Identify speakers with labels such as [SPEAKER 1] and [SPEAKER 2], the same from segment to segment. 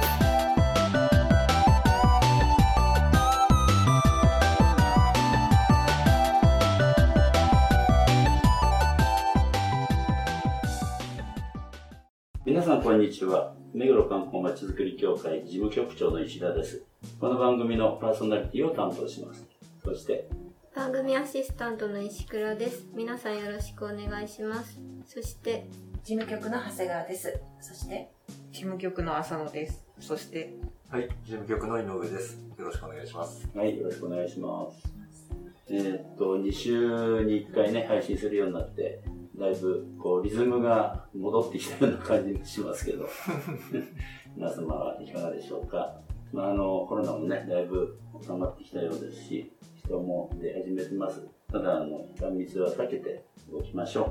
[SPEAKER 1] す。
[SPEAKER 2] こんにちは。目黒観光まちづくり協会事務局長の石田です。この番組のパーソナリティを担当します。そして、
[SPEAKER 1] 番組アシスタントの石倉です皆さんよろしくお願いしますそして
[SPEAKER 3] 事務局の長谷川です。そして、
[SPEAKER 4] 事務局の浅野です。そして、
[SPEAKER 5] はい、事務局の井上です。よろしくお願いします。
[SPEAKER 2] はい、よろしくお願いします。えーっと、2週に1回ね、配信するようになって、だいぶ、こう、リズムが戻ってきたような感じがしますけど、皆様はいかがでしょうか？まあ、あの、コロナもね、だいぶ収まってきたようですし、人も出始めてます。ただ、あの、3密は避けておきましょう。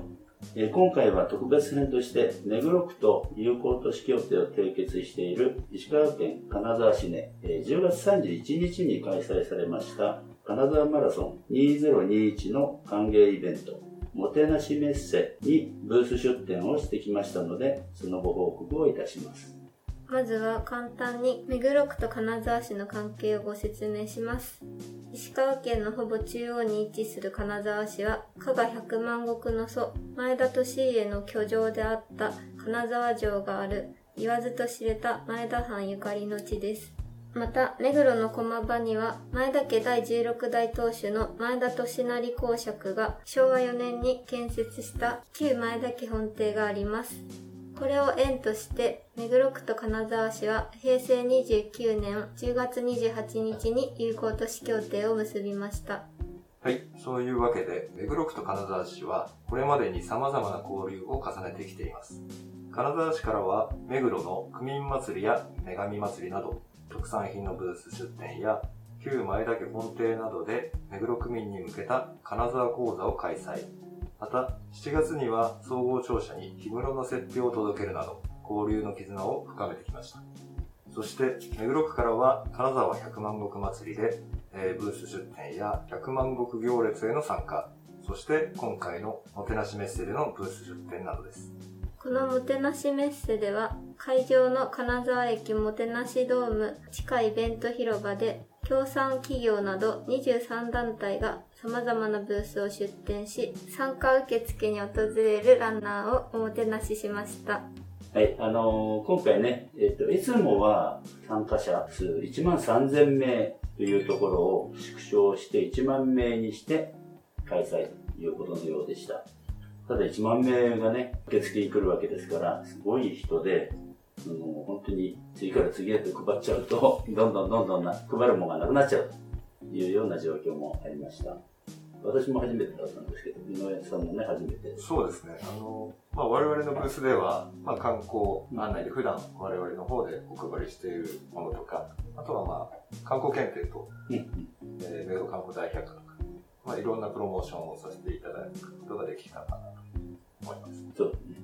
[SPEAKER 2] え今回は特別編として目黒区と友好都市協定を締結している石川県金沢市で、えー10月31日に開催されました金沢マラソン2021の歓迎イベントもてなしメッセにブース出展をしてきましたのでそのご報告をいたします
[SPEAKER 1] まずは簡単に目黒区と金沢市の関係をご説明します。石川県のほぼ中央に位置する金沢市は、加賀百万石の祖、前田利家の居城であった金沢城がある、言わずと知れた前田藩ゆかりの地です。また、目黒の駒場には、前田家第16代当主の前田利成公爵が昭和4年に建設した旧前田家本邸があります。これを縁として、目黒区と金沢市は平成29年10月28日に友好都市協定を結びました。
[SPEAKER 5] はい、そういうわけで、目黒区と金沢市は、これまでに様々な交流を重ねてきています。金沢市からは、目黒の区民祭りや女神祭りなど、特産品のブース出店や、旧前田家本邸などで、目黒区民に向けた金沢講座を開催。また、7月には総合庁舎に氷室の設定を届けるなど、交流の絆を深めてきました。そして、目黒区からは、金沢百万石祭りで、えーブース出店や百万石行列への参加、そして今回のもてなしメッセでのブース出店などです。
[SPEAKER 1] このもてなしメッセでは、会場の金沢駅もてなしドーム地下イベント広場で、協賛企業など23団体が様々なブースを出展し、参加受付に訪れるランナーをおもてなししました。
[SPEAKER 2] はい、あのー今回ね、えっと、いつもは参加者数1万3000名というところを縮小して1万名にして開催ということのようでした。ただ1万名がね、受付に来るわけですから、すごい人で、あの本当に次から次へと配っちゃうと、どんどんどんどんな配るものがなくなっちゃうというような状況もありました。私も初めてだったんですけど、井上さんもね、初めて。
[SPEAKER 5] そうですね。あの、まあ、我々のブースでは、まあ、観光案内で普段我々の方でお配りしているものとか、あとはまあ、観光検定と、
[SPEAKER 2] うんうん
[SPEAKER 5] えー、目黒観光大百科まあ、いろんなプロモーションをさせていただくことができたかなと思います。
[SPEAKER 2] そうですね。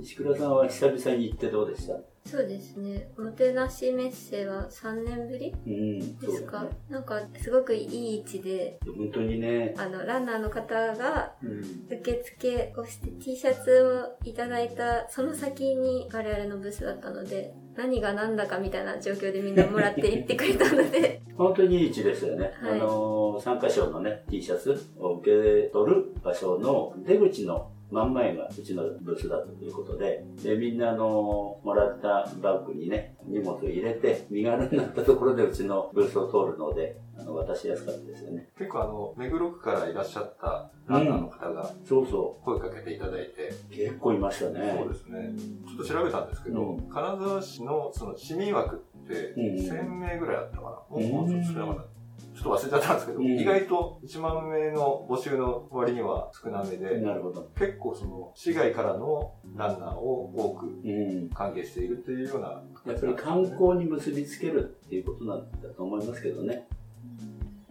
[SPEAKER 2] 石倉さんは久々に行ってどうでした？
[SPEAKER 1] そうですね。もてなしメッセは3年ぶり
[SPEAKER 2] うん、
[SPEAKER 1] ですか、
[SPEAKER 2] ね。
[SPEAKER 1] なんかすごくいい位置で、
[SPEAKER 2] 本当にね、
[SPEAKER 1] あの、ランナーの方が
[SPEAKER 2] うん、
[SPEAKER 1] 受付をして T シャツをいただいたその先に我々のブースだったので、何が何だかみたいな状況でみんなもらって行ってくれたので、
[SPEAKER 2] 本当にいい位置ですよね。
[SPEAKER 1] はい
[SPEAKER 2] あのー、参加賞のね、T シャツを受け取る場所の出口の真ん前がうちのブースだったということで、で、みんなあのー、もらったバッグにね、荷物を入れて、身軽になったところでうちのブースを通るので、あの、渡しやすかったですよね。
[SPEAKER 5] 結構あの、目黒区からいらっしゃったランナーの方が
[SPEAKER 2] そうそ
[SPEAKER 5] 声かけていただいて、
[SPEAKER 2] う。結構いましたね。
[SPEAKER 5] そうですね。ちょっと調べたんですけど、
[SPEAKER 2] うん
[SPEAKER 5] 金沢市のその市民枠って
[SPEAKER 2] うん
[SPEAKER 5] 1000名ぐらいあったかな。う
[SPEAKER 2] ん
[SPEAKER 5] もうちょっと少なかった。ちょっと忘れちゃったんですけど、
[SPEAKER 2] うん
[SPEAKER 5] 意外と1万名の募集の割には少なめで、
[SPEAKER 2] なるほど。
[SPEAKER 5] 結構その市外からのランナーを多く
[SPEAKER 2] うん。
[SPEAKER 5] 歓迎しているというような
[SPEAKER 2] やっぱり観光に結びつけるっていうことなんだと思いますけどね。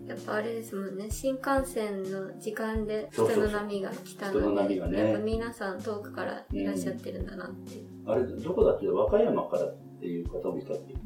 [SPEAKER 1] やっぱあれですもんね、新幹線の時間で人
[SPEAKER 2] そうそうそう
[SPEAKER 1] の波が来た
[SPEAKER 2] 人の
[SPEAKER 1] ので、
[SPEAKER 2] 波がね
[SPEAKER 1] やっぱ皆さん遠くからいらっしゃってるんだなっていう。
[SPEAKER 2] あれ、どこだって和歌山からっていう方もいたっていう。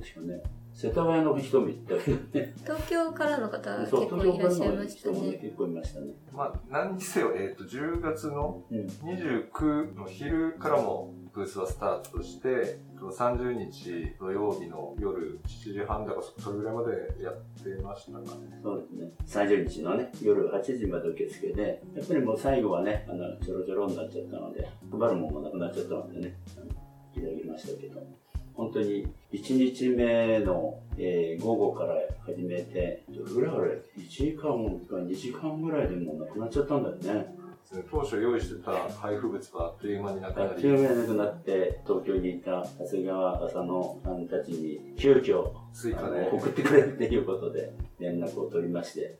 [SPEAKER 2] 確かね。世田谷の人もいたけどね。
[SPEAKER 1] 東京からの方は結
[SPEAKER 2] そう、
[SPEAKER 1] 構いらっしゃい
[SPEAKER 2] の
[SPEAKER 1] ました
[SPEAKER 2] 人もね、
[SPEAKER 1] ね。
[SPEAKER 2] 結構いましたね。
[SPEAKER 5] まあ、何にせよ、えっ、と、10月の
[SPEAKER 2] うん。
[SPEAKER 5] 29の昼からもブースはスタートして、30日土曜日の夜7時半だかそれぐらいまでやってましたかね。
[SPEAKER 2] そうですね。30日のね、夜8時まで受付で、やっぱりもう最後はね、あの、ちょろちょろになっちゃったので、配るものもなくなっちゃったのでね、あのいただきましたけど、本当に1日目の、えー午後から始めて、どれぐらいあれ ?1 時間か2時間ぐらいでもうなくなっちゃったんだよね。
[SPEAKER 5] 当初用意してた配布物はあっという間になくなり、
[SPEAKER 2] あっという間になくなって、東京にいた長谷川浅野さんたちに急遽
[SPEAKER 5] 追加で
[SPEAKER 2] 送ってくれっていうことで連絡を取りまして、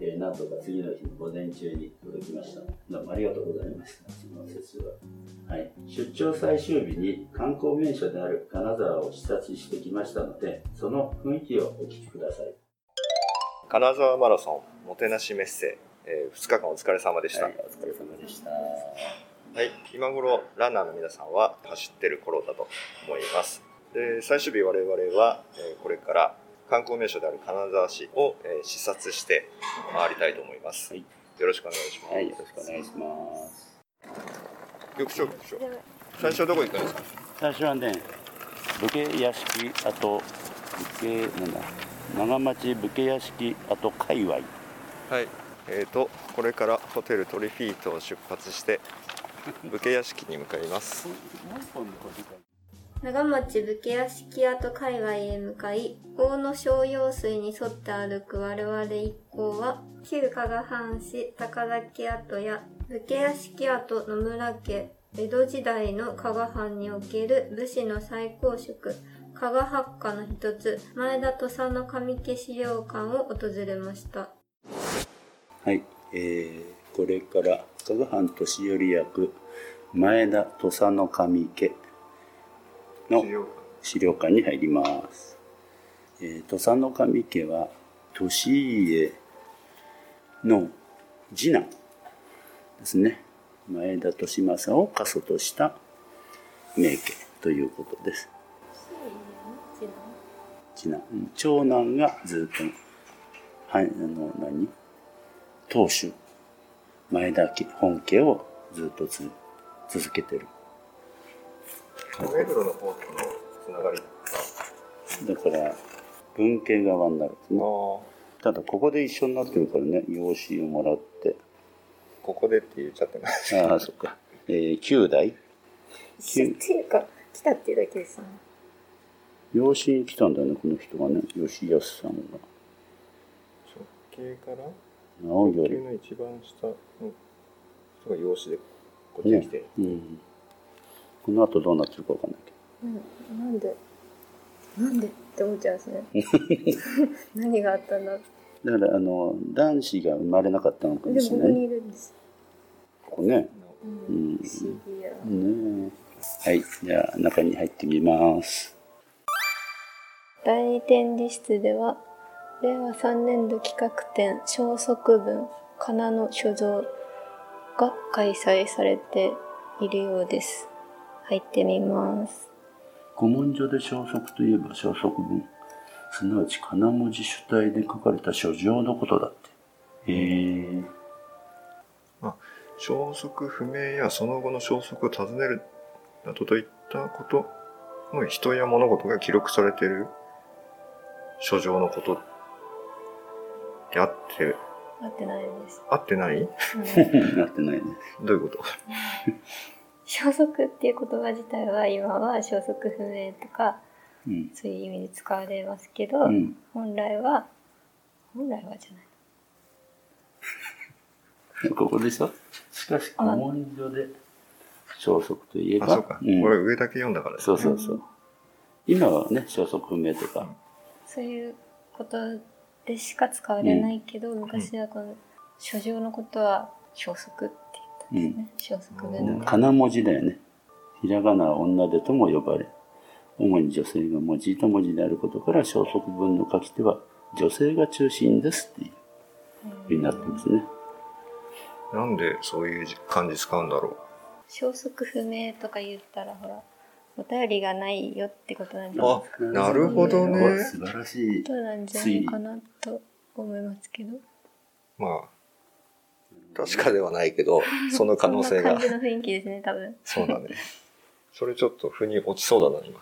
[SPEAKER 2] えーなんとか次の日の午前中に届きました。どうもありがとうございました。その説は。はい。出張最終日に観光名所である金沢を視察してきましたので、その雰囲気をお聞きください。
[SPEAKER 6] 金沢マラソンもてなしメッセ、え2日間お疲れ様でした、
[SPEAKER 2] はい、お疲れ様でした。
[SPEAKER 6] はい、今頃ランナーの皆さんは走ってる頃だと思いますで最終日我々は、えーこれから観光名所である金沢市を、えー視察して回りたいと思います、
[SPEAKER 2] はい。
[SPEAKER 6] よろしくお願いします、
[SPEAKER 2] はい、よろしくお願いします。
[SPEAKER 6] 局長局長。最初はどこ行くんですか？
[SPEAKER 2] 最初はね、武家屋敷跡、武家、なんだ、長町武家屋敷跡界隈。
[SPEAKER 6] はい。えーとこれからホテルトリフィートを出発して武家屋敷に向かいます
[SPEAKER 1] 長町武家屋敷跡界隈へ向かい、大野小用水に沿って歩く我々一行は、旧加賀藩士高崎跡や武家屋敷跡野村家、江戸時代の加賀藩における武士の最高職、加賀八家の一つ、前田土佐の上家資料館を訪れました。
[SPEAKER 2] はい、えー、これから加賀藩年寄役前田土佐の上家の資料館に入ります。えー、土佐の上家は利家の次男ですね。前田利政を家祖とした名家ということです。次男？うん長男がずっとはいあの何？当主前田家本家をずっとつ続けてる
[SPEAKER 6] 目黒の方とのつながり
[SPEAKER 2] だから文系側になるんですね。ただここで一緒になってるからね養子をもらって。
[SPEAKER 6] ここでって言っちゃってます。
[SPEAKER 2] ああそっか。えー、9代？
[SPEAKER 1] っていうか、来たっていうだけですね。
[SPEAKER 2] 養子に来たんだよねこの人がね吉安さんが。
[SPEAKER 6] 直系から？
[SPEAKER 2] 青より。
[SPEAKER 6] 直系の一番下の人が養子でこっちに来てる、
[SPEAKER 2] うんこの後どうなってるかわかんないけ
[SPEAKER 1] うん、なんで？なんで？って思っちゃいますね。何があったんだ？
[SPEAKER 2] どだからあの男子が生まれなかったのかも
[SPEAKER 1] でもここに
[SPEAKER 2] しれない
[SPEAKER 1] いるんです。
[SPEAKER 2] ここね。
[SPEAKER 1] う
[SPEAKER 2] うん。
[SPEAKER 1] ん、不思議や。
[SPEAKER 2] ねえ。はい。じゃあ中に入ってみます。
[SPEAKER 1] 第二展示室では令和3年度企画展消息文かなの所蔵が開催されているようです入ってみます。
[SPEAKER 2] 古文書で消息といえば消息文。すなわち金文字主体で書かれた書状のことだって。へえ
[SPEAKER 6] 消息不明やその後の消息を尋ねるなどといったことの人や物事が記録されている書状のことであって、
[SPEAKER 1] 合ってないです、
[SPEAKER 6] 合ってない？
[SPEAKER 1] うん。
[SPEAKER 2] なってないね。
[SPEAKER 6] どういうこと？
[SPEAKER 1] 消息っていう言葉自体は今は消息不明とか
[SPEAKER 2] うん。
[SPEAKER 1] そういう意味で使われますけど、
[SPEAKER 2] うん。
[SPEAKER 1] 本来は本来はじゃない。
[SPEAKER 2] ここでしょ？しかし古文書で消息といえば
[SPEAKER 6] あ、そうか。
[SPEAKER 2] ん。
[SPEAKER 6] これ上だけ読んだからです
[SPEAKER 2] そうそうそう。今はね消息不明とか。
[SPEAKER 1] そういうことでしか使われないけど、昔はこの書状のことは消息。って言ったんですね、消息文の
[SPEAKER 2] 金文字だよね。ひらがなは女手とも呼ばれ主に女性が用いた文字であることから消息文の書き手は女性が中心ですっていう。ふうになってますね。
[SPEAKER 6] なんでそういう漢字使うんだろ
[SPEAKER 1] 消息不明とか言ったらほらお便りがないよってことなんじゃ
[SPEAKER 6] う。
[SPEAKER 1] ない
[SPEAKER 6] あ、なるほどね。
[SPEAKER 2] 素晴らしい
[SPEAKER 1] ことなんじゃないかなと思いますけど。
[SPEAKER 6] まあ、確かではないけど、その可能性が
[SPEAKER 1] こんな感。じの雰囲気ですね多分
[SPEAKER 6] そうだね。それちょっと腑に落ちそうだな、今。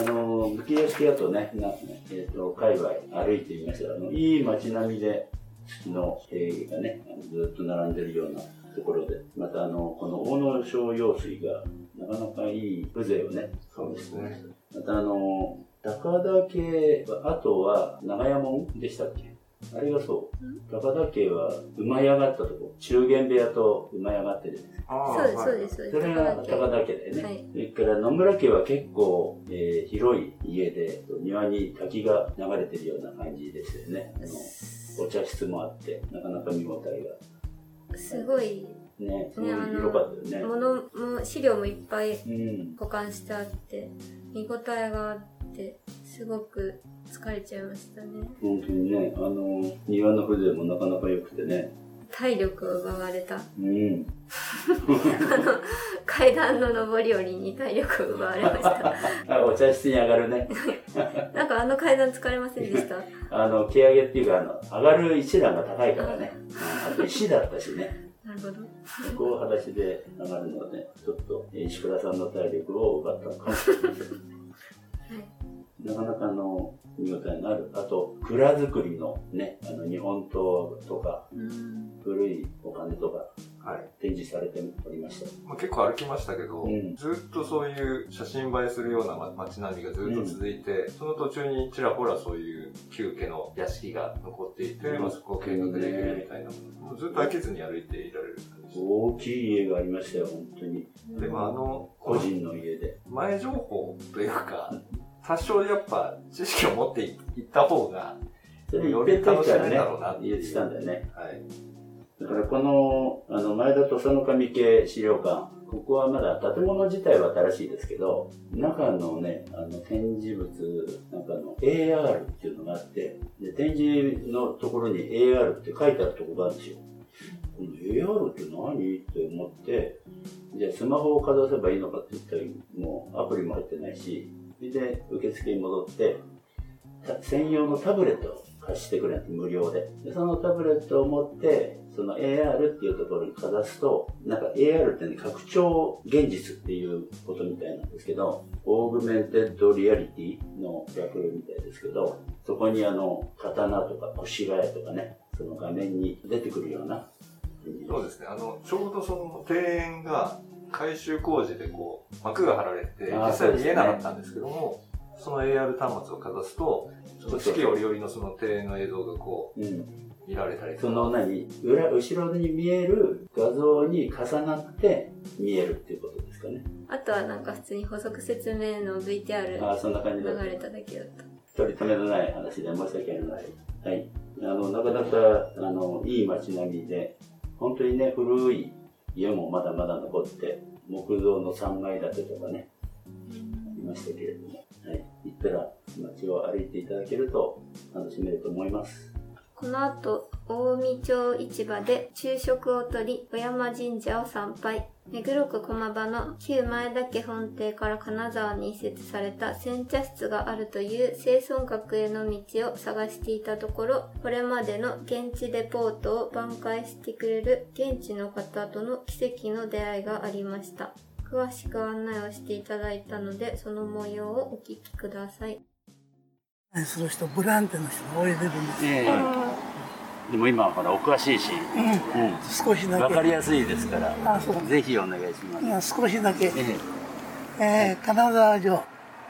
[SPEAKER 2] あの、武家屋敷跡ね、なえっ、と、界隈歩いてみましたら、あの、いい街並みで、月の塀がね、あのずっと並んでるようなところで、またあの、この大野小用水が、なかなかいい風情をね、
[SPEAKER 5] そうですね。
[SPEAKER 2] またあの、高田家、あとは長屋門でしたっけ？あれがそう。高田家は馬屋があったとこ、中元部屋と馬屋があってるじゃないですか。
[SPEAKER 5] あ
[SPEAKER 1] そうですそうですそうです
[SPEAKER 2] それが高田家だよね。
[SPEAKER 1] はい
[SPEAKER 2] それから野村家は結構、えー広い家で、庭に滝が流れてるような感じですよね。あのお茶室もあって、なかなか見応え
[SPEAKER 1] すごい
[SPEAKER 2] が。ね、すごい
[SPEAKER 1] ねあの
[SPEAKER 2] 広かったよね。
[SPEAKER 1] 物も資料もいっぱい
[SPEAKER 2] うん。
[SPEAKER 1] 保管してあって見応えがあってすごく疲れちゃいましたね
[SPEAKER 2] 本当にね、あの、庭の風情もなかなか良くてね。
[SPEAKER 1] 体力を奪われた
[SPEAKER 2] うん。
[SPEAKER 1] 階段の上り下りに体力を奪われました
[SPEAKER 2] あ、お茶室に上がるね。
[SPEAKER 1] なんかあの階段疲れませんでした？
[SPEAKER 2] あの、毛上げっていうか、あの、上がる一段が高いからね。あと石だったしね。
[SPEAKER 1] なるほど
[SPEAKER 2] そこを裸足で上がるので、ちょっと、えー石倉さんの体力を奪ったのかもしれません。なかなかの見応えのある。あと、蔵造りのね、あの、日本刀とか、
[SPEAKER 1] うん
[SPEAKER 2] 古いお金とか
[SPEAKER 5] はい。
[SPEAKER 2] 展示されておりました。
[SPEAKER 5] まあ、結構歩きましたけど、
[SPEAKER 2] うん
[SPEAKER 5] ずっとそういう写真映えするようなま街並みがずっと続いて、その途中にちらほらそういう旧家の屋敷が残っていて、
[SPEAKER 2] うん
[SPEAKER 5] まあ、そこを見学できるみたいな、もうずっと飽きずに歩いていられる感じ
[SPEAKER 2] 大きい家がありましたよ、本当に。
[SPEAKER 5] で、まあ、あの、
[SPEAKER 2] 個人の家で。
[SPEAKER 5] 前情報というか、多少やっぱ知識を持っていった方が、より楽しめるだろうなっていう
[SPEAKER 2] 言ってたんだよね。
[SPEAKER 5] はい。
[SPEAKER 2] だからこの、あの、前田土佐の神家資料館、ここはまだ建物自体は新しいですけど、中のね、あの、展示物、なんかの AR っていうのがあって、で、展示のところに AR って書いてあるところがあるんですよ。この AR って何？って思って、じゃあスマホをかざせばいいのかって言ったら、もうアプリも入ってないし、で受付に戻って、専用のタブレットを貸してくれって無料でで。そのタブレットを持って、その AR っていうところにかざすと、なんか AR ってね、拡張現実っていうことみたいなんですけど、 Augmented Reality の略みたいですけど、そこにあの、刀とか腰替えとかね、その画面に出てくるような。
[SPEAKER 5] そうですね。あの、ちょうどその庭園が改修工事でこう、幕が張られて、実際見えなかったんですけども、その AR 端末をかざすと、その四季折々のその庭園の映像がこ
[SPEAKER 2] うん。
[SPEAKER 5] う、見られたりと
[SPEAKER 2] そ
[SPEAKER 5] か。
[SPEAKER 2] の何裏、後ろに見える画像に重なって見えるっていうことですかね。
[SPEAKER 1] あとはなんか普通に補足説明の VTR
[SPEAKER 2] ああ、そんな感じだった。
[SPEAKER 1] 流れただけだった
[SPEAKER 2] 取り留めのない話で申し訳ありません。はい。あの、なかなか、あの、いい街並みで、本当にね、古い家もまだまだ残って、木造の3階建てとかね、ありましたけれども、はい。行ったら街を歩いていただけると楽しめると思います。
[SPEAKER 1] この後、近江町市場で昼食をとり、小山神社を参拝。目黒区駒場の旧前田家本邸から金沢に移設された煎茶室があるという清村閣への道を探していたところ、これまでの現地レポートを挽回してくれる現地の方との奇跡の出会いがありました。詳しく案内をしていただいたので、その模様をお聞きください。
[SPEAKER 7] する人、ボランティアの人がおいでるんです。
[SPEAKER 2] えでも今はほら、お詳しいし、
[SPEAKER 7] 少しだけ。
[SPEAKER 2] わかりやすいですから、
[SPEAKER 7] あそう
[SPEAKER 2] ぜひお願いします。
[SPEAKER 7] うん少しだけ。
[SPEAKER 2] え
[SPEAKER 7] え。ー金沢城、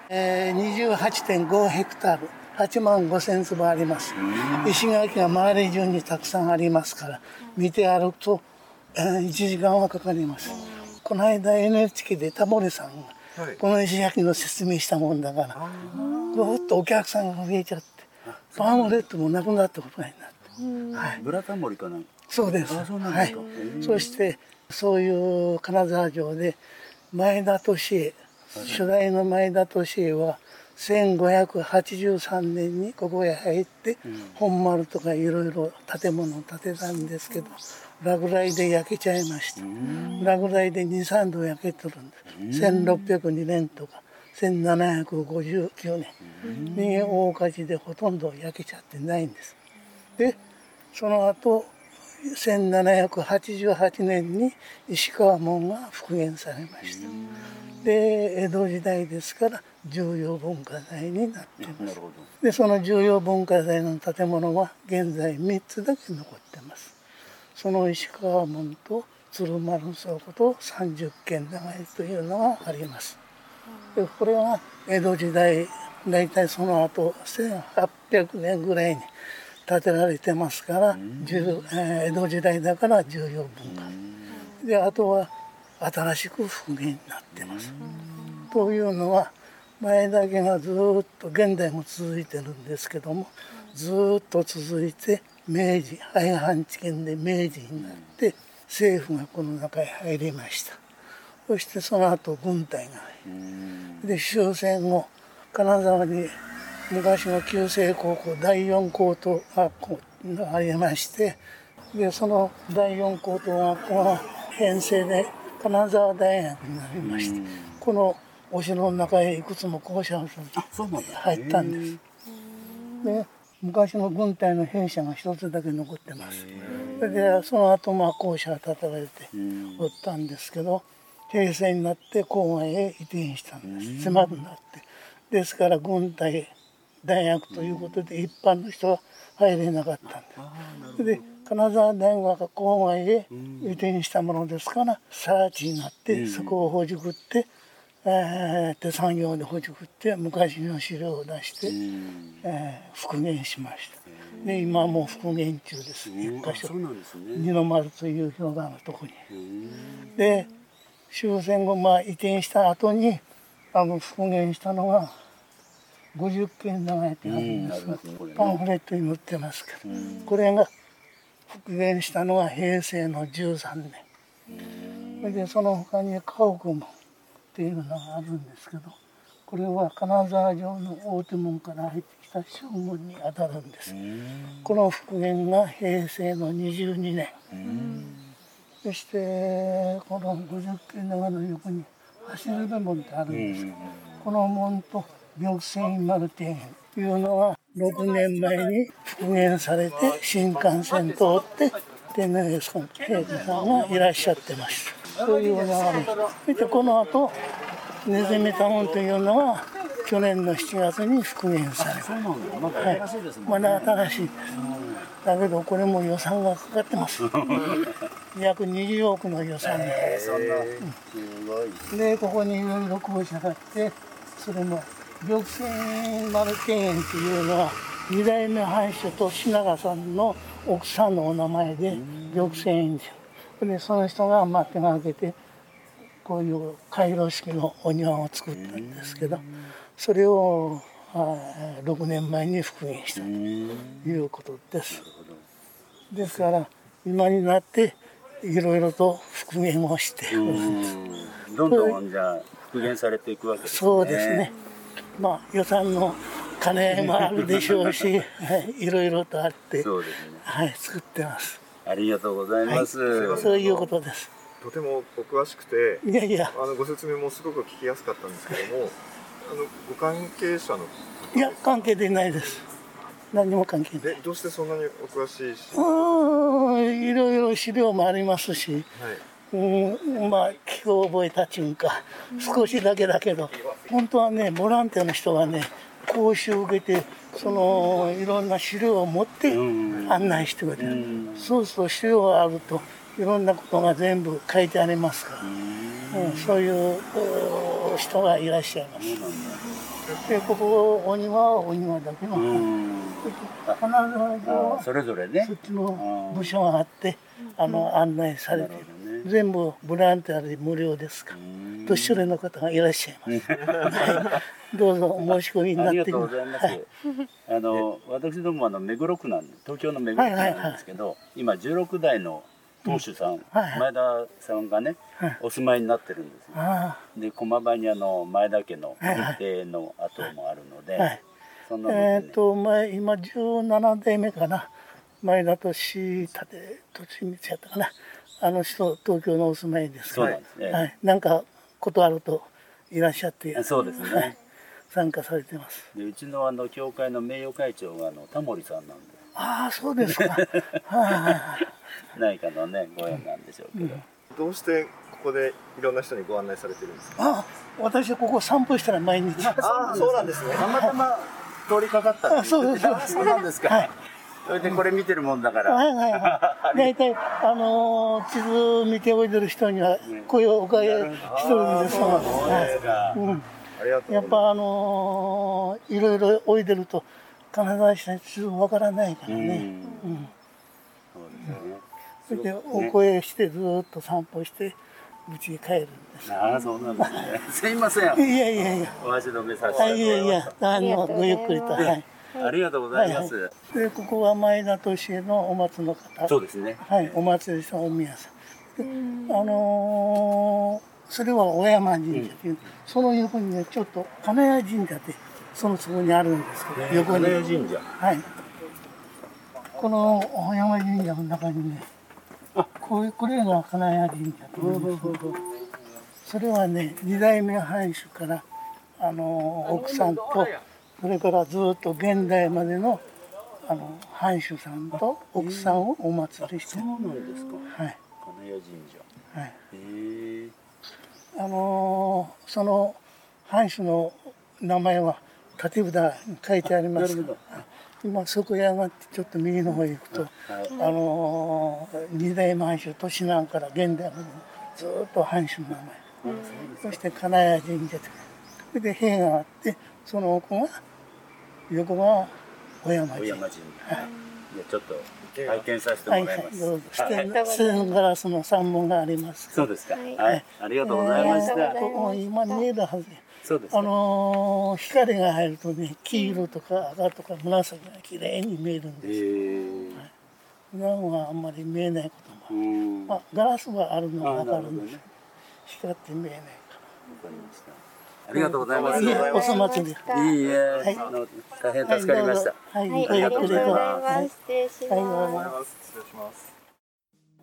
[SPEAKER 7] えー、28.5ヘクタール、8万5千坪あります。石垣が周り中にたくさんありますから、見て歩くと、えー1時間はかかります。この間 NHK でタモリさんが、
[SPEAKER 5] はい。
[SPEAKER 7] この石垣の説明したもんだから、ぐっとお客さんが増えちゃって、パームレッドもなくなったことになって。はい。
[SPEAKER 2] ブラタモリかな
[SPEAKER 7] そうです。
[SPEAKER 2] あそ
[SPEAKER 7] はい
[SPEAKER 2] ですか。
[SPEAKER 7] そして、そういう金沢城で、前田利家、初代の前田利家は、1583年にここへ入って、本丸とかいろいろ建物を建てたんですけど落雷で焼けちゃいました。落雷で23度焼けてるんです。1602年とか1759年に大火事でほとんど焼けちゃってないんですでその後1788年に石川門が復元されました。で江戸時代ですから重要文化財になっています。でその重要文化財の建物は現在3つだけ残ってます。その石川門と鶴丸倉庫と三十軒長屋というのがあります。でこれは江戸時代大体その後1800年ぐらいに建てられてますから、江戸時代だから重要文化。であとは新しく復元になってます。というのは前だけがずーっと現代も続いてるんですけどもずーっと続いて明治廃藩置県で明治になって政府がこの中へ入りました。そしてその後軍隊がで終戦後金沢に昔の旧制高校第四高等学校がありましてでその第四高等学校が編成で金沢大学になりましてこのお城の中へいくつも校舎が入ったんです。で昔の軍隊の兵舎が一つだけ残ってます。それでその後まあ校舎が建てられておったんですけど平成になって郊外へ移転したんです。狭くなって。ですから軍隊大学ということで一般の人は入れなかったんですで金沢大学が郊外へ移転したものですから更地になってそこをほじくって、えー手作業でほじくって昔の資料を出して、えー復元しました。で今はもう復元中です。一箇所。二の丸という広場のとこに。で終戦後まあ移転した後にあの復元したのが50件長屋ってあるんですがパンフレットに載ってますけどこれが復元したのは平成の13年。それでその他に家屋門っていうのがあるんですけどこれは金沢城の大手門から入ってきた将軍にあたるんです。この復元が平成の22年。そしてこの50軒長の横に走る門ってあるんです。けどこの門と玉泉丸庭園というのは6年前に復元されて新幹線通って天皇陛下さんがいらっしゃってましたそういうのがあるそしてこの後ネズミタウンというのは去年の7月に復元されたはいまだ新しい。ですだけどこれも予算がかかってます。約20億の予算ででここにいろいろ校舎があってそれも玉泉丸庭園っていうのは二代目藩主と品川さんの奥さんのお名前で玉泉園寺でその人がまあ手がけてこういう回廊式のお庭を作ったんですけどそれをあ6年前に復元したということです。ですから今になっていろいろと復元をして
[SPEAKER 2] どんどんじゃあ復元されていくわけですね。
[SPEAKER 7] そうですね。まあ予算の金もあるでしょうし、はい、いろいろとあって、
[SPEAKER 2] そうですね。
[SPEAKER 7] はい、作ってます。
[SPEAKER 2] ありがとうございます。
[SPEAKER 7] そういうことです。
[SPEAKER 6] とてもお詳しくて
[SPEAKER 7] いやいや、
[SPEAKER 6] あのご説明もすごく聞きやすかったんですけども あのご関係者の
[SPEAKER 7] いや関係でないです。何も関係ない。
[SPEAKER 6] でどうしてそんなにお詳しいし、
[SPEAKER 7] うーん、いろいろ資料もありますし、
[SPEAKER 6] はい、
[SPEAKER 7] うん、まあ聞き覚えたちゅうか、少しだけだけど、本当はね、ボランティアの人がね、講習を受けて、そのいろんな資料を持って案内してくれる。そうすると資料があると、いろんなことが全部書いてありますから、うん、そういうう人がいらっしゃいます。で、ここ、お庭はお庭だけの
[SPEAKER 2] うん。
[SPEAKER 7] 金沢城は
[SPEAKER 2] それぞれね。
[SPEAKER 7] そっ。ちの部署があって、あの案内されている
[SPEAKER 2] ね。
[SPEAKER 7] 全部ボランティアで無料ですから。年寄りの方がいらっしゃいます、はい、どうぞお申し込みにな
[SPEAKER 2] ありが
[SPEAKER 7] ってく
[SPEAKER 2] とうございあの私どもあの目黒区なんで東京の目黒区なんですけど、今16代の当主さん、
[SPEAKER 7] はい。
[SPEAKER 2] 前田さんがね、
[SPEAKER 7] はい。
[SPEAKER 2] お住まいになってるんですよ。
[SPEAKER 7] あ
[SPEAKER 2] で駒場にあの前田家の
[SPEAKER 7] はい。はい
[SPEAKER 2] 日程の跡もあるので、
[SPEAKER 7] あはい。
[SPEAKER 2] そんなので、ね。
[SPEAKER 7] えっ、と前今17代目かな。前田利立土地光やったかなあの人東京のお住まいですから
[SPEAKER 2] そうなんですね。
[SPEAKER 7] はい、なんかことあるといらっしゃって
[SPEAKER 2] そうですね、
[SPEAKER 7] はい。参加されてます。
[SPEAKER 2] でうちのあの教会の名誉会長があのタモリさんなんで。
[SPEAKER 7] ああそうですか。はいはいはい。
[SPEAKER 2] 何かのねご縁なんでしょうけど、
[SPEAKER 6] どうしてここでいろんな人にご案内されてるんですか？
[SPEAKER 7] あ私はここ散歩したら毎日。
[SPEAKER 6] ああ、そうなんですね。
[SPEAKER 2] たまたま通りかかったって言って
[SPEAKER 7] そうです。
[SPEAKER 2] あそうなんですか、
[SPEAKER 7] はい。
[SPEAKER 2] それでこれ見てるもんだから、
[SPEAKER 7] はいはいはい。大体、あのー地図見ておいでる人には、声をおかけ一人ですから。はいうん。
[SPEAKER 6] ありがとうございます。
[SPEAKER 7] やっぱあのーいろいろおいでると、金沢市の地図わからないからね。うん。
[SPEAKER 2] そうですよね
[SPEAKER 7] それで、お声してずーっと散歩して、家に帰るんです。
[SPEAKER 2] ああそうなんですねすいません
[SPEAKER 7] いやいやいや。
[SPEAKER 2] お足止めさせて
[SPEAKER 7] あいやいや、あの、ごゆっくりと。はい。
[SPEAKER 2] ありがとうございます、
[SPEAKER 7] で、ここは前田利恵のお松の方。
[SPEAKER 2] そうですね。
[SPEAKER 7] はい、お祭りさん、お宮さん。であのーそれは小山神社っていう、その横にね、ちょっと金谷神社って、そのそこにあるんですけど、横に。
[SPEAKER 2] 金谷神社。
[SPEAKER 7] はい。この小山神社の中にね、こういう、これが金谷神社というんですけどそれはね、二代目藩主から、あのー奥さん。と、それからずっと現代までの、あの、藩主さんと奥さんをお祭りして。る。
[SPEAKER 2] そうなんですか。
[SPEAKER 7] はい。
[SPEAKER 2] 金谷神社。
[SPEAKER 7] はい。
[SPEAKER 2] へえ。
[SPEAKER 7] あのーその藩主の名前は立札に書いてあります。
[SPEAKER 2] なるほど。
[SPEAKER 7] 今そこへ上がってちょっと右の方へ行くと、あのー二代目藩主年南から現代までずーっと藩主の名前、そして金谷神社とそれで塀があってその奥が横が小山
[SPEAKER 2] 小
[SPEAKER 7] 神社
[SPEAKER 2] 山神社じゃあちょっと拝見させても
[SPEAKER 7] はい
[SPEAKER 2] らいます、
[SPEAKER 7] はいどうぞ。
[SPEAKER 2] はい。
[SPEAKER 7] ステンガラスの三門があります。
[SPEAKER 2] そうですか。
[SPEAKER 1] はい。
[SPEAKER 2] はい、ありがとうございました、
[SPEAKER 7] ここ今見えるはずや
[SPEAKER 2] そうですか
[SPEAKER 7] あのー光が入るとね黄色とか赤とか紫が綺麗に見えるん
[SPEAKER 2] へ
[SPEAKER 7] です
[SPEAKER 2] え。
[SPEAKER 7] 普段はあんまり見えないことも。ある、
[SPEAKER 2] うん。
[SPEAKER 7] まあ、ガラスはあるのは分かるんです
[SPEAKER 2] あなる
[SPEAKER 7] 光って見えないか
[SPEAKER 2] わかりましたありがとうございます。
[SPEAKER 7] らいいえお粗末で
[SPEAKER 2] いいえ、あの大変助かりました、
[SPEAKER 7] はい、
[SPEAKER 1] はい、
[SPEAKER 7] ご
[SPEAKER 1] ありがとうございます。失礼し
[SPEAKER 7] はい
[SPEAKER 1] ます。
[SPEAKER 6] 失礼します。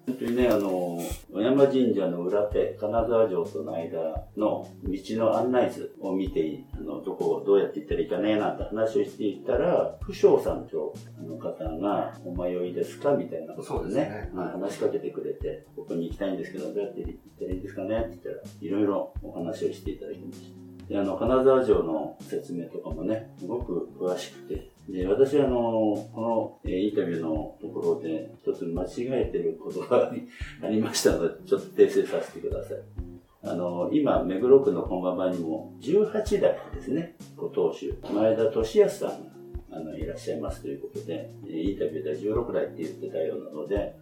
[SPEAKER 2] 本当にね、あの、小山神社の裏手、金沢城との間の道の案内図を見て、あの、どこをどうやって行ったらい。い。かね、なんて話をしてい。ったら、不祥さんとあの方が、お迷い。ですかみたい。なこと
[SPEAKER 5] ですね
[SPEAKER 2] うん話しかけてくれて、ここに行きたい。んですけど、どうやって行ったらい。い。ですかねって言ったら、い。ろい。ろお話をしてい。ただきました。で、あの、金沢城の説明とかもね、すごく詳しくて、で、私あの、この、えインタビューのところで、一つ間違えてることが ありましたので、ちょっと訂正させてください。あの、今、目黒区の本場にも、18代ですね、ご当主、前田利康さんが、あの、いらっしゃいますということで、えインタビューでは16代って言ってたようなので、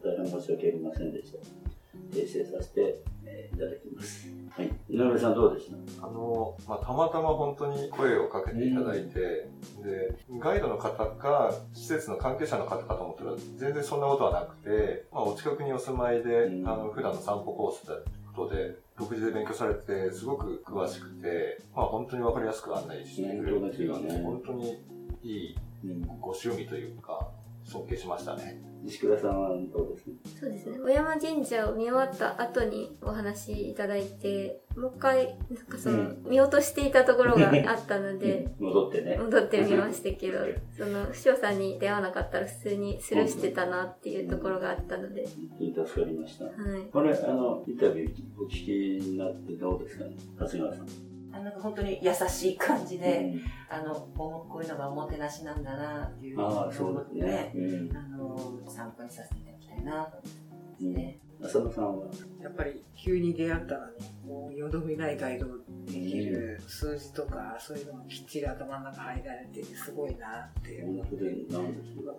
[SPEAKER 2] 大変申し訳ありませんでした。訂正させて、えーいただきます。はい。井上さんどうでした？
[SPEAKER 5] あの、まあ、たまたま本当に声をかけていただいて、で、ガイドの方か、施設の関係者の方かと思ったら、全然そんなことはなくて、まあ、お近くにお住まいで、
[SPEAKER 2] うん
[SPEAKER 5] あの、普段の散歩コースだということで、独自で勉強されて、すごく詳しくて、まあ、本当にわかりやすく案内してくれる
[SPEAKER 2] ね
[SPEAKER 5] 本当にいい
[SPEAKER 2] うん。
[SPEAKER 5] ご趣味というか、尊敬しましたね。
[SPEAKER 2] 石倉さんはどうですか？
[SPEAKER 1] そうですね。小山神社を見終わった後にお話いただいて、もう一回、なんかその、
[SPEAKER 2] うん
[SPEAKER 1] 見落としていたところがあったので、
[SPEAKER 2] 戻ってね。
[SPEAKER 1] 戻ってみましたけど、その、不詳さんに出会わなかったら普通にスルーしてたなっていうところがあったので、
[SPEAKER 2] 本当に助かりました。
[SPEAKER 1] はい。
[SPEAKER 2] これ、あの、インタビューお聞きになってどうですかね？長谷川さん。
[SPEAKER 3] あなんか本当に優しい感じで、
[SPEAKER 2] うん
[SPEAKER 3] あの、こういうのがおもてなしなんだなっていう
[SPEAKER 2] ああ、そうですね。うん。
[SPEAKER 3] あの、参考にさせていただきたいなと思ってますね。
[SPEAKER 2] 浅野さんは？
[SPEAKER 4] やっぱり急に出会ったらね、もうよどみないガイドできる数字とか、そういうのもきっちり頭の中入られててすごいなって思って、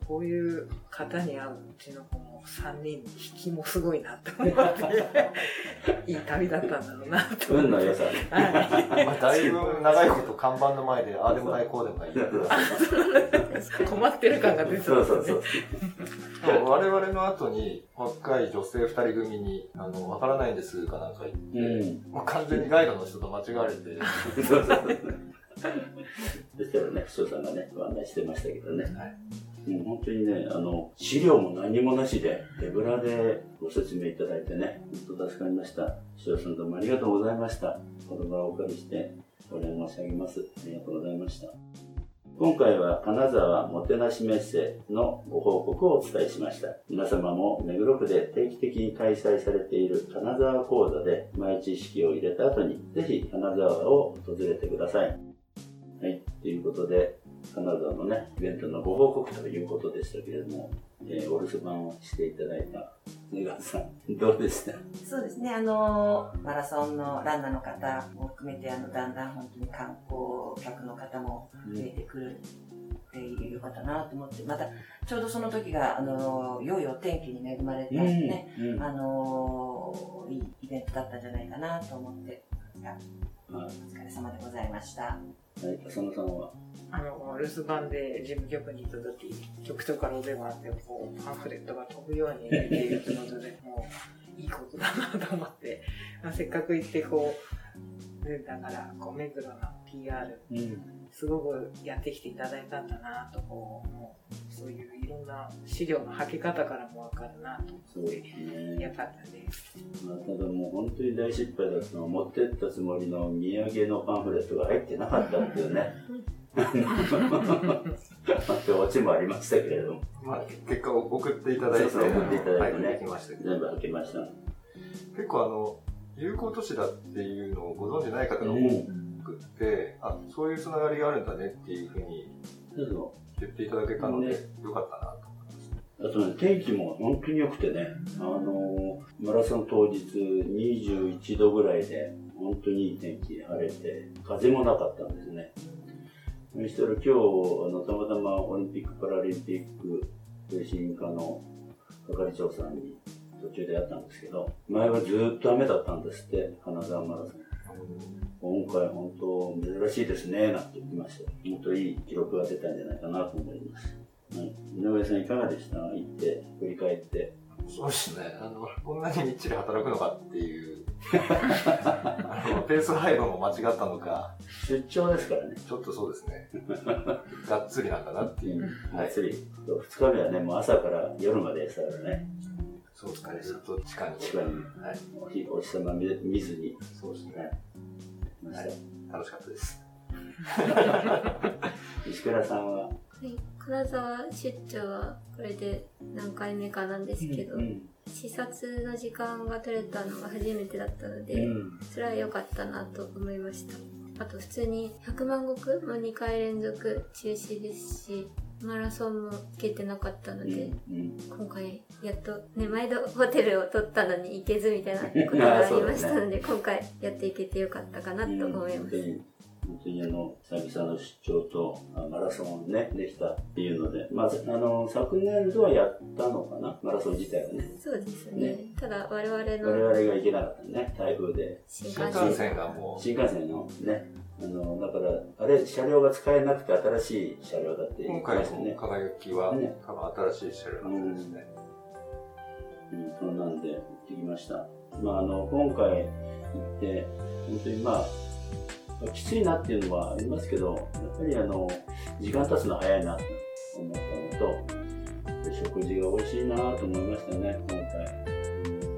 [SPEAKER 4] こういう方に会ううちの子ももう3人引きもすごいなって思って、いい旅だったんだろうなと思って。
[SPEAKER 2] 運の良さね。
[SPEAKER 4] はい。
[SPEAKER 5] まあ、だいぶ長いこと看板の前で、ああでもない、こうでもない。
[SPEAKER 4] 困ってる感が出て
[SPEAKER 2] そうそう
[SPEAKER 4] ますね
[SPEAKER 2] そう。。
[SPEAKER 5] そう我々の後に、若い女性二人組に、あの、わからないんですかなんか言って、
[SPEAKER 2] うん。
[SPEAKER 5] もう完全にガイドの人と間違われて、
[SPEAKER 2] そうそうそう。そしたらね、師匠さんがね、ご案内してましたけどね。
[SPEAKER 5] はい
[SPEAKER 2] もう本当にね、あの、資料も何もなしで、手ぶらでご説明いただいてね、本当助かりました。師匠さんどうもありがとうございました。この場をお借りして、お礼申し上げます。ありがとうございました。今回は金沢もてなしメッセのご報告をお伝えしました。皆様も目黒区で定期的に開催されている金沢講座で前知識を入れた後に、ぜひ金沢を訪れてください。はい、ということで、金沢のね、イベントのご報告ということでしたけれども、えーお留守番をしていただいた根川さん、どうでした？
[SPEAKER 3] そうですね、あの、マラソンのランナーの方も含めて、あの、だんだん本当に観光客の方も増えてくるっていうことだなと思って、また、ちょうどその時が、あの、良いお天気に恵まれたね、
[SPEAKER 2] うん
[SPEAKER 3] あの、いいイベントだったんじゃないかなと思って、
[SPEAKER 2] は
[SPEAKER 3] お疲れ様でございました。
[SPEAKER 2] い、はい、浅野さんは、
[SPEAKER 4] あの、留守番で事務局に行った時、局長からお電話あって、こう、パンフレットが飛ぶように出ているということで、もう、いいことだなと思って、まあ、せっかく行って、こう、ねだから、こう、目黒の PR、
[SPEAKER 2] うん、
[SPEAKER 4] すごくやってきていただいたんだなと、こう、もう、そういういろんな資料の履け方からもわかるなと
[SPEAKER 2] そうで
[SPEAKER 4] 思って、
[SPEAKER 2] すね。
[SPEAKER 4] よかったです。
[SPEAKER 2] まあ、ただもう本当に大失敗だったのは、持ってったつもりの土産のパンフレットが入ってなかったっていうね。ってオチもありましたけれども、
[SPEAKER 5] まあ、結果を送っていただいて、
[SPEAKER 2] 送っていただいてね全部開けました。
[SPEAKER 5] 結構あの、有効都市だっていうのをご存知ない方が多くって、あ、そういうつながりがあるんだねっていうふうに言っていただけたので、
[SPEAKER 2] ね
[SPEAKER 5] よかったなと。
[SPEAKER 2] うあとね、天気も本当に良くてね、あのーマラソン当日21度ぐらいで、本当にいい天気、晴れて、風もなかったんですね。そしたら今日、あの、たまたまオリンピック・パラリンピック推進課の係長さんに途中で会ったんですけど、前はずっと雨だったんですって、金沢マラソン。今回本当珍しいですね、なんて言ってました。本当いい記録が出たんじゃないかなと思います。はい、井上さんいかがでした？行って、振り返って。
[SPEAKER 5] そうですね。あの、こんなにみっちり働くのかっていう、あの、ペース配分も間違ったのか、
[SPEAKER 2] 出張ですからね。
[SPEAKER 5] ちょっとそうですね。がっつりなんだなっていう。
[SPEAKER 2] はい、釣り。2日目はね、もう朝から夜まででしたからね。
[SPEAKER 5] そうですね。ずっと地下に。
[SPEAKER 2] 地下に
[SPEAKER 5] はい。
[SPEAKER 2] お日お日様見見ずに。
[SPEAKER 5] そうですね。
[SPEAKER 2] はい。ました。
[SPEAKER 5] 楽しかったです。
[SPEAKER 2] 石倉さんは、
[SPEAKER 1] はい、金沢出張はこれで何回目かなんですけど、
[SPEAKER 2] うん。
[SPEAKER 1] 視察の時間が取れたのが初めてだったので、
[SPEAKER 2] うん。
[SPEAKER 1] それは良かったなと思いましたあと普通に100万石も2回連続中止ですしマラソンも行けてなかったので、
[SPEAKER 2] うん。
[SPEAKER 1] 今回やっとね毎度ホテルを取ったのに行けずみたいなことが ありましたので、今回やっていけてよかったかなと思います、
[SPEAKER 2] 本当に、本当にあの、久々の出張とあマラソンね、できたっていうので、まあ、あの、昨年度はやったのかな？マラソン自体はね。
[SPEAKER 1] そうですね。
[SPEAKER 2] ね。
[SPEAKER 1] ただ我々
[SPEAKER 2] 我
[SPEAKER 1] の
[SPEAKER 2] 々が行けなかったね、台風で。
[SPEAKER 1] 新
[SPEAKER 5] 新
[SPEAKER 1] 幹線
[SPEAKER 5] がも
[SPEAKER 2] 新幹線のね、あの、だから、あれ、車両が使えなくて新しい車両だって
[SPEAKER 5] う、
[SPEAKER 2] 言っ
[SPEAKER 5] 今回の
[SPEAKER 2] てましたね。
[SPEAKER 5] 輝きは、
[SPEAKER 2] ね
[SPEAKER 5] 多分新しい車両なんですね。
[SPEAKER 2] うん、そんなんで行ってきました。まあ、あの、今回行って、本当にまあ、きついなっていうのはありますけど、やっぱりあの、時間経つの早いなと思ったのと、で食事が美味しいなと思いましたね、今回。うん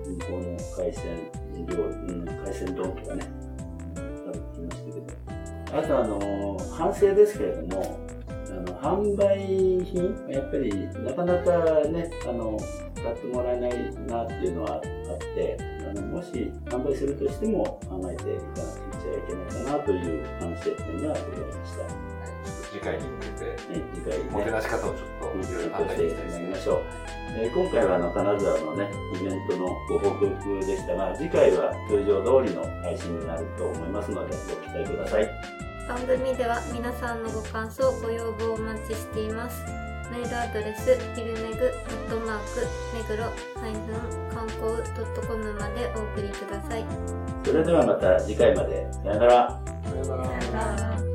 [SPEAKER 2] 向こうの海鮮料理、うん、海鮮丼とかね、食べてきまし。あとあの、反省ですけれども、あの、販売品、やっぱりなかなかね、あの、買ってもらえないなっていうのはあって、あのもし販売するとしても考えていかなくちゃいけないかなという反省点がございました。
[SPEAKER 5] 次回に向けて、
[SPEAKER 2] ね、次回ね。
[SPEAKER 5] もてなし方をちょっといろいろ考えていきたいですね
[SPEAKER 2] やりま。しょう。えー今回はあの金沢のね、イベントのご報告でしたが、次回は通常通りの配信になると思いますので、ご期待ください。
[SPEAKER 1] 番組では皆さんのご感想ご要望をお待ちしていますメールアドレス、フィルネグ、アットマーク、目黒、ハイフン、観光 .com までお送りください。
[SPEAKER 2] それではまた次回まで。さよなら。